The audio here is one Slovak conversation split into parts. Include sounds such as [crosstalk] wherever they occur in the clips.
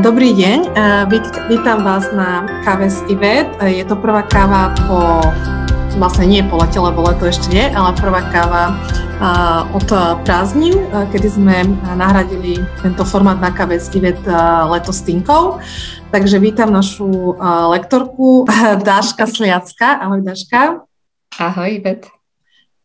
Dobrý deň, vítam vás na káve z Ivet. Je to prvá káva po, vlastne nie po lete, lebo leto ešte nie, ale prvá káva od prázdnin, kedy sme nahradili tento formát na káve z Ivet leto s Tinkou. Takže vítam našu lektorku Dáška Sliacka. Ahoj Dáška. Ahoj Ivet.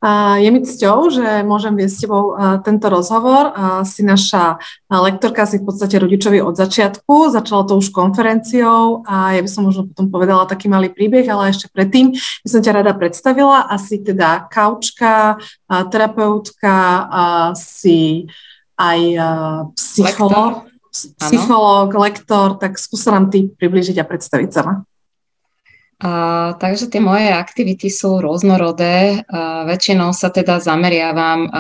Je mi cťou, že môžem viesť s tebou tento rozhovor. Si naša lektorka, si v podstate rodičovi od začiatku. Začalo to už konferenciou a ja by som možno potom povedala taký malý príbeh, ale ešte predtým by som ťa rada predstavila. Asi teda kaučka, terapeutka, si aj psychológ, psychológ, lektor, tak skúsa nám ty približiť a predstaviť sama. A, takže tie moje aktivity sú rôznorodé. A, väčšinou sa teda zameriavam a,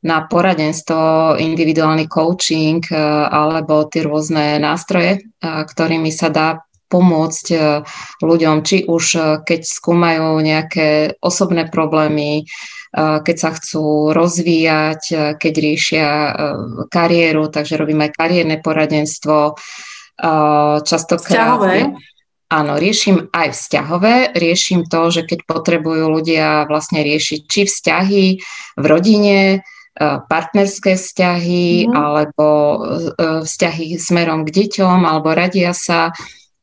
na poradenstvo, individuálny coaching a, alebo tie rôzne nástroje, a, ktorými sa dá pomôcť a, ľuďom, či už keď skúmajú nejaké osobné problémy, a, keď sa chcú rozvíjať, a, keď riešia a, kariéru, takže robím aj kariérne poradenstvo. Častokrát... Vzťahové? Áno, riešim aj vzťahové, riešim to, že keď potrebujú ľudia vlastne riešiť či vzťahy v rodine, e, partnerské vzťahy mm. alebo e, vzťahy smerom k deťom alebo radia sa,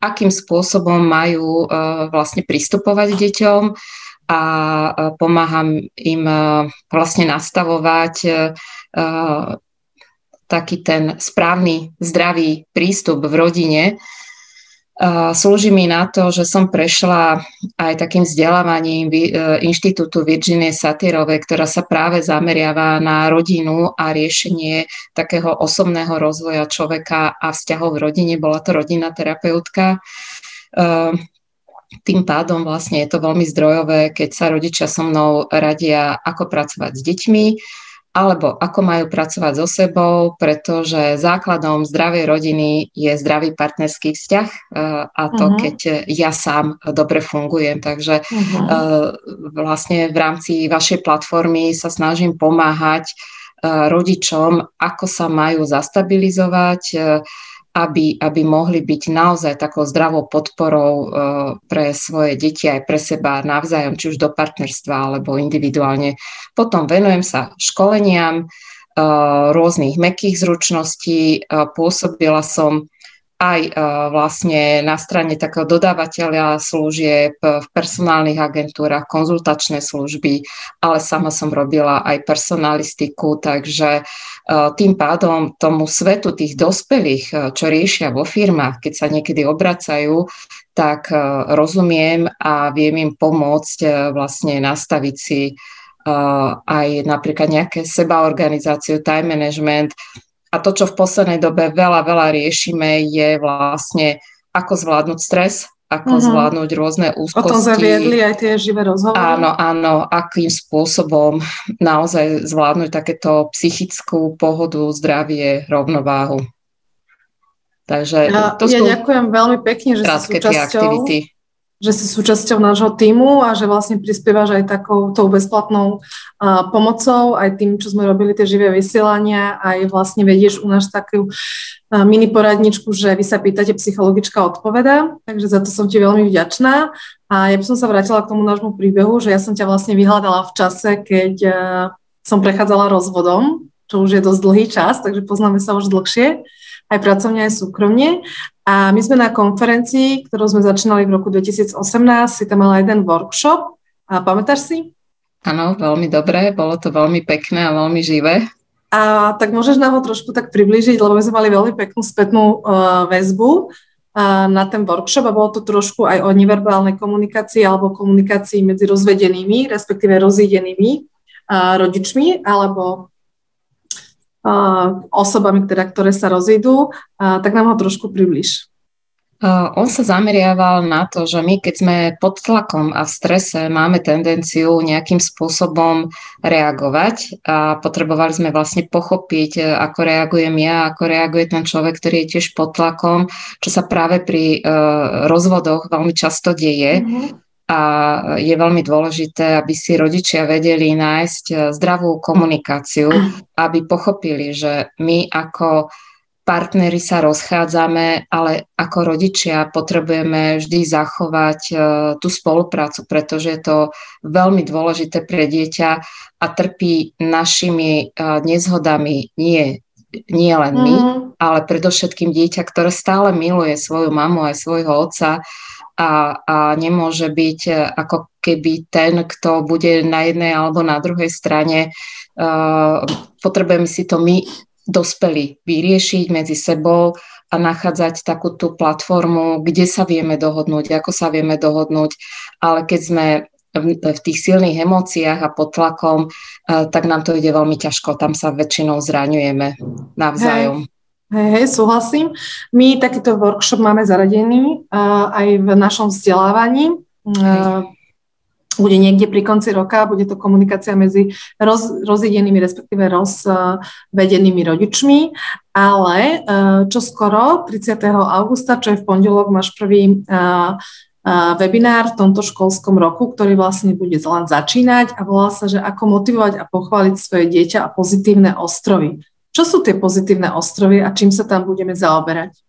akým spôsobom majú e, vlastne pristupovať k deťom a pomáham im vlastne nastavovať taký ten správny, zdravý prístup v rodine, Slúži mi na to, že som prešla aj takým vzdelávaním e, Inštitútu Virginie Satyrovej, ktorá sa práve zameriava na rodinu a riešenie takého osobného rozvoja človeka a vzťahov v rodine. Bola to rodinná terapeutka. E, tým pádom vlastne je to veľmi zdrojové, keď sa rodičia so mnou radia, ako pracovať s deťmi, alebo ako majú pracovať so sebou, pretože základom zdravej rodiny je zdravý partnerský vzťah e, a to, uh-huh. keď ja sám dobre fungujem. Takže uh-huh. vlastne v rámci vašej platformy sa snažím pomáhať e, rodičom, ako sa majú zastabilizovať, aby, aby mohli byť naozaj takou zdravou podporou uh, pre svoje deti aj pre seba navzájom, či už do partnerstva alebo individuálne. Potom venujem sa školeniam uh, rôznych mekých zručností. Uh, pôsobila som aj vlastne na strane takého dodávateľa služieb v personálnych agentúrach, konzultačné služby, ale sama som robila aj personalistiku, takže tým pádom tomu svetu tých dospelých, čo riešia vo firmách, keď sa niekedy obracajú, tak rozumiem a viem im pomôcť vlastne nastaviť si aj napríklad nejaké sebaorganizáciu, time management, a to, čo v poslednej dobe veľa, veľa riešime, je vlastne, ako zvládnuť stres, ako uh-huh. zvládnuť rôzne úzkosti. O tom zaviedli aj tie živé rozhovory. Áno, áno, akým spôsobom naozaj zvládnuť takéto psychickú pohodu, zdravie, rovnováhu. Takže ja, to ja ďakujem veľmi pekne, že si súčasťou, aktivity že si súčasťou nášho týmu a že vlastne prispievaš aj takou tou bezplatnou uh, pomocou, aj tým, čo sme robili tie živé vysielania, aj vlastne vedieš u nás takú uh, mini poradničku, že vy sa pýtate, psychologička odpoveda, takže za to som ti veľmi vďačná. A ja by som sa vrátila k tomu nášmu príbehu, že ja som ťa vlastne vyhľadala v čase, keď uh, som prechádzala rozvodom, čo už je dosť dlhý čas, takže poznáme sa už dlhšie aj pracovne, aj súkromne. A my sme na konferencii, ktorú sme začínali v roku 2018, si tam mala jeden workshop. A pamätáš si? Áno, veľmi dobre, bolo to veľmi pekné a veľmi živé. A tak môžeš nám ho trošku tak približiť, lebo my sme mali veľmi peknú spätnú uh, väzbu uh, na ten workshop a bolo to trošku aj o neverbálnej komunikácii alebo komunikácii medzi rozvedenými, respektíve rozídenými uh, rodičmi alebo osobami, teda, ktoré sa rozídu, tak nám ho trošku približ. On sa zameriaval na to, že my, keď sme pod tlakom a v strese, máme tendenciu nejakým spôsobom reagovať a potrebovali sme vlastne pochopiť, ako reagujem ja, ako reaguje ten človek, ktorý je tiež pod tlakom, čo sa práve pri uh, rozvodoch veľmi často deje. Mm-hmm a je veľmi dôležité, aby si rodičia vedeli nájsť eh, zdravú komunikáciu, [clears throat] aby pochopili, že my ako partneri sa rozchádzame, ale ako rodičia potrebujeme vždy zachovať uh, tú spoluprácu, pretože je to veľmi dôležité pre dieťa a trpí našimi uh, nezhodami nie, nie len my, mm. ale predovšetkým dieťa, ktoré stále miluje svoju mamu aj svojho otca a, a nemôže byť uh, ako keby ten, kto bude na jednej alebo na druhej strane. Uh, potrebujeme si to my dospeli vyriešiť medzi sebou a nachádzať takú tú platformu, kde sa vieme dohodnúť, ako sa vieme dohodnúť, ale keď sme v tých silných emóciách a pod tlakom, eh, tak nám to ide veľmi ťažko. Tam sa väčšinou zraňujeme navzájom. Hej, hej, súhlasím. My takýto workshop máme zaradený uh, aj v našom vzdelávaní. Uh, bude niekde pri konci roka, bude to komunikácia medzi roz, rozjedenými, respektíve rozvedenými rodičmi, ale e, čo skoro, 30. augusta, čo je v pondelok, máš prvý e, webinár v tomto školskom roku, ktorý vlastne bude len začínať a volá sa, že ako motivovať a pochváliť svoje dieťa a pozitívne ostrovy. Čo sú tie pozitívne ostrovy a čím sa tam budeme zaoberať?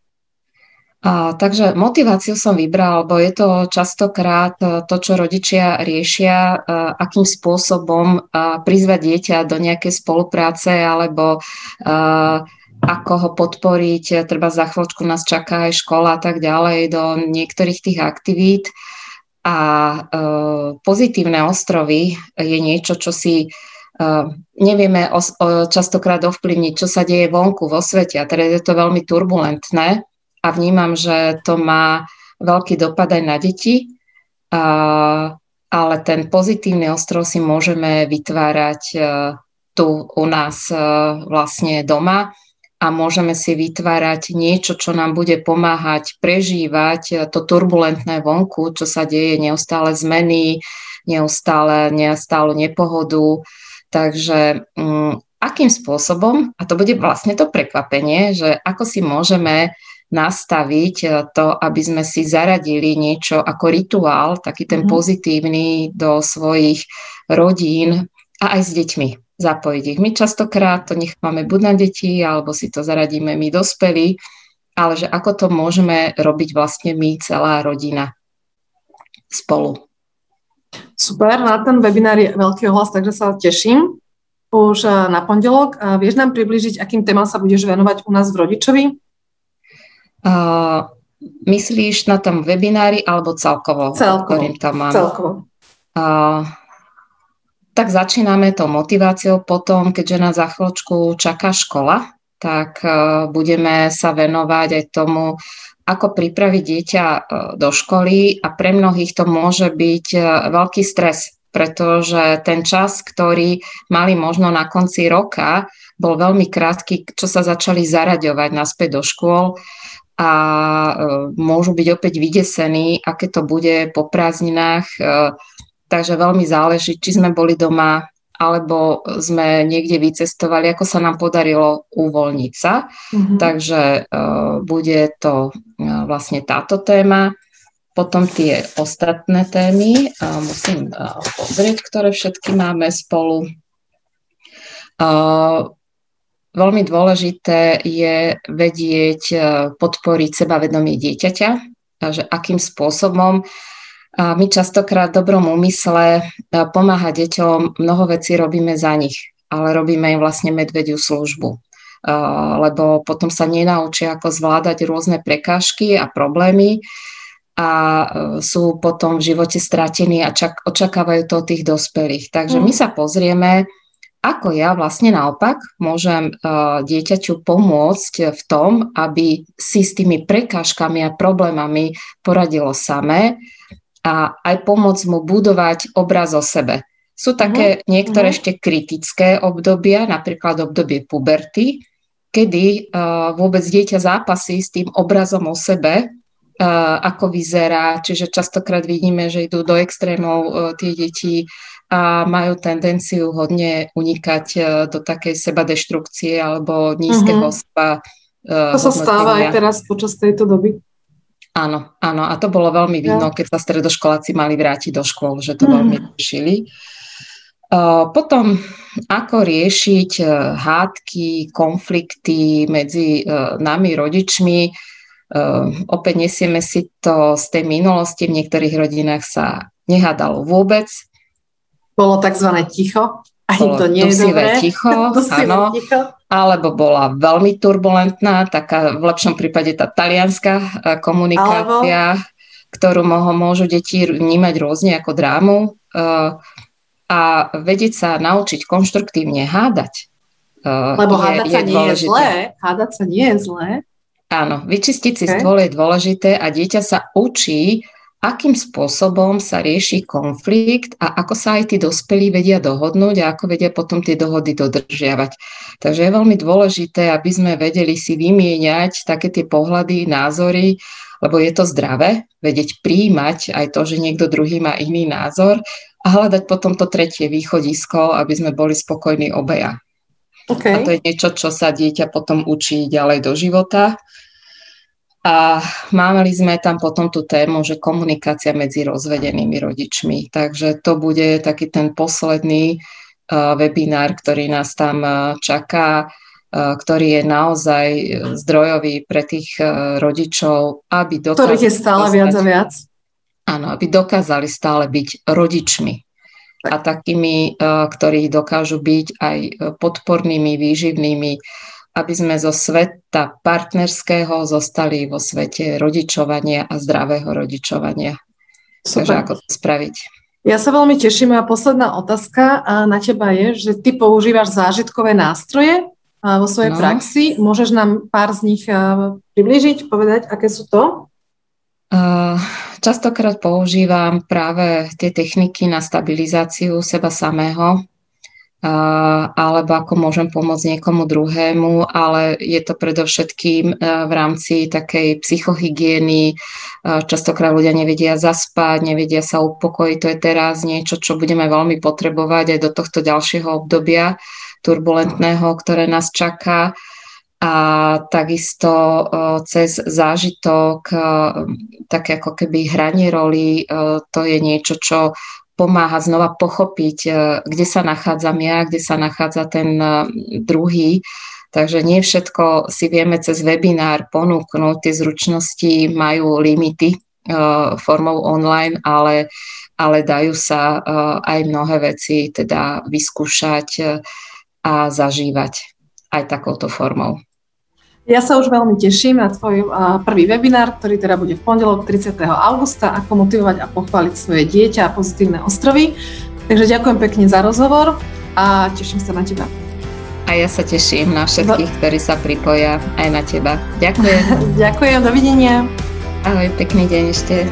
A, takže motiváciu som vybral, lebo je to častokrát e, to, čo rodičia riešia, e, akým spôsobom a, prizvať dieťa do nejakej spolupráce alebo ako ho podporiť, treba za chvíľočku nás čaká aj škola a tak ďalej do niektorých tých aktivít. A e, pozitívne ostrovy je niečo, čo si e, nevieme o, o, častokrát ovplyvniť, čo sa deje vonku vo svete. A teraz je to veľmi turbulentné a vnímam, že to má veľký dopad aj na deti, a, ale ten pozitívny ostrov si môžeme vytvárať e, tu u nás vlastne doma a môžeme si vytvárať niečo, čo nám bude pomáhať prežívať to turbulentné vonku, čo sa deje, neustále zmeny, neustále, neustále nepohodu. Takže um, akým spôsobom, a to bude vlastne to prekvapenie, že ako si môžeme nastaviť e, to, aby sme si zaradili niečo ako rituál, taký ten mm. pozitívny do svojich rodín a aj s deťmi zapojiť ich. My častokrát to necháme buď na deti, alebo si to zaradíme my dospelí, ale že ako to môžeme robiť vlastne my, celá rodina spolu. Super, na ten webinár je veľký ohlas, takže sa teším už e, na pondelok. Vieš nám približiť, akým témam sa budeš venovať u nás v Rodičovi? Uh, myslíš na tom webinári alebo celkovo? Celkovo. Tam mám? Celkovo. Uh, tak začíname tou motiváciou potom, keďže nás za chvíľočku čaká škola, tak uh, budeme sa venovať aj tomu, ako pripraviť dieťa uh, do školy a pre mnohých to môže byť uh, veľký stres, pretože ten čas, ktorý mali možno na konci roka, bol veľmi krátky, čo sa začali zaraďovať naspäť do škôl a e, môžu byť opäť vydesení, aké to bude po prázdninách. E, takže veľmi záleží, či sme boli doma, alebo sme niekde vycestovali, ako sa nám podarilo uvoľniť sa. Mm-hmm. Takže e, bude to vlastne táto téma. Potom tie ostatné témy, musím pozrieť, ktoré všetky máme spolu. Veľmi dôležité je vedieť e, podporiť sebavedomie dieťaťa, že akým spôsobom my častokrát v dobrom úmysle e, pomáha deťom, mnoho vecí robíme za nich, ale robíme im vlastne medvediu službu. E, lebo potom sa nenaučia, ako zvládať rôzne prekážky a problémy a sú potom v živote stratení a čak, očakávajú to od tých dospelých. Takže my mm. sa pozrieme, ako ja vlastne naopak môžem dieťaťu pomôcť v tom, aby si s tými prekážkami a problémami poradilo samé a aj pomôcť mu budovať obraz o sebe. Sú také uh-huh. niektoré uh-huh. ešte kritické obdobia, napríklad obdobie puberty, kedy uh, vôbec dieťa zápasí s tým obrazom o sebe, uh, ako vyzerá, čiže častokrát vidíme, že idú do extrémov uh, tie deti a majú tendenciu hodne unikať e, do takej sebadeštrukcie alebo nízkeho uh-huh. seba. Uh, to sa stáva aj teraz počas tejto doby. Áno, áno. A to bolo veľmi vidno, ja. keď sa stredoškoláci mali vrátiť do škôl, že to uh-huh. veľmi riešili. Potom, ako riešiť hádky, konflikty medzi nami rodičmi. Opäť nesieme si to z tej minulosti. V niektorých rodinách sa nehádalo vôbec. Bolo tzv. ticho. Ani to nie je dobré. ticho, [laughs] áno. Ticho alebo bola veľmi turbulentná, taká v lepšom prípade tá talianská e, komunikácia, alebo... ktorú môžu deti vnímať rôzne ako drámu e, a vedieť sa naučiť konštruktívne hádať. E, Lebo je, hádať sa je nie je zlé. Hádať sa nie je zlé. Áno, vyčistiť si okay. stôl je dôležité a dieťa sa učí akým spôsobom sa rieši konflikt a ako sa aj tí dospelí vedia dohodnúť a ako vedia potom tie dohody dodržiavať. Takže je veľmi dôležité, aby sme vedeli si vymieňať také tie pohľady, názory, lebo je to zdravé, vedieť príjmať aj to, že niekto druhý má iný názor a hľadať potom to tretie východisko, aby sme boli spokojní obeja. Okay. A to je niečo, čo sa dieťa potom učí ďalej do života a mali sme tam potom tú tému, že komunikácia medzi rozvedenými rodičmi. Takže to bude taký ten posledný uh, webinár, ktorý nás tam uh, čaká, uh, ktorý je naozaj zdrojový pre tých rodičov, aby dokázali... Ktorých je stále viac a viac. Áno, aby dokázali stále byť rodičmi. A takými, ktorí dokážu byť aj podpornými, výživnými, aby sme zo sveta partnerského zostali vo svete rodičovania a zdravého rodičovania. Super. Takže ako to spraviť? Ja sa veľmi teším. Moja posledná otázka na teba je, že ty používaš zážitkové nástroje vo svojej no. praxi. Môžeš nám pár z nich približiť, povedať, aké sú to? Častokrát používam práve tie techniky na stabilizáciu seba samého, alebo ako môžem pomôcť niekomu druhému, ale je to predovšetkým e, v rámci takej psychohygieny. E, častokrát ľudia nevedia zaspať, nevedia sa upokojiť. To je teraz niečo, čo budeme veľmi potrebovať aj do tohto ďalšieho obdobia turbulentného, ktoré nás čaká. A takisto e, cez zážitok, také ako keby hranie roli, to je niečo, čo pomáha znova pochopiť, e, kde sa nachádzam ja, kde sa nachádza ten e, druhý. Takže nie všetko si vieme cez webinár ponúknuť, tie zručnosti majú limity e, formou online, ale, ale dajú sa aj mnohé veci teda vyskúšať a zažívať aj takouto formou. Ja sa už veľmi teším na tvoj prvý webinár, ktorý teda bude v pondelok 30. augusta, ako motivovať a pochváliť svoje dieťa a pozitívne ostrovy. Takže ďakujem pekne za rozhovor a teším sa na teba. A ja sa teším na všetkých, ktorí sa pripoja aj na teba. Ďakujem. [laughs] ďakujem, dovidenia. Ahoj, pekný deň ešte.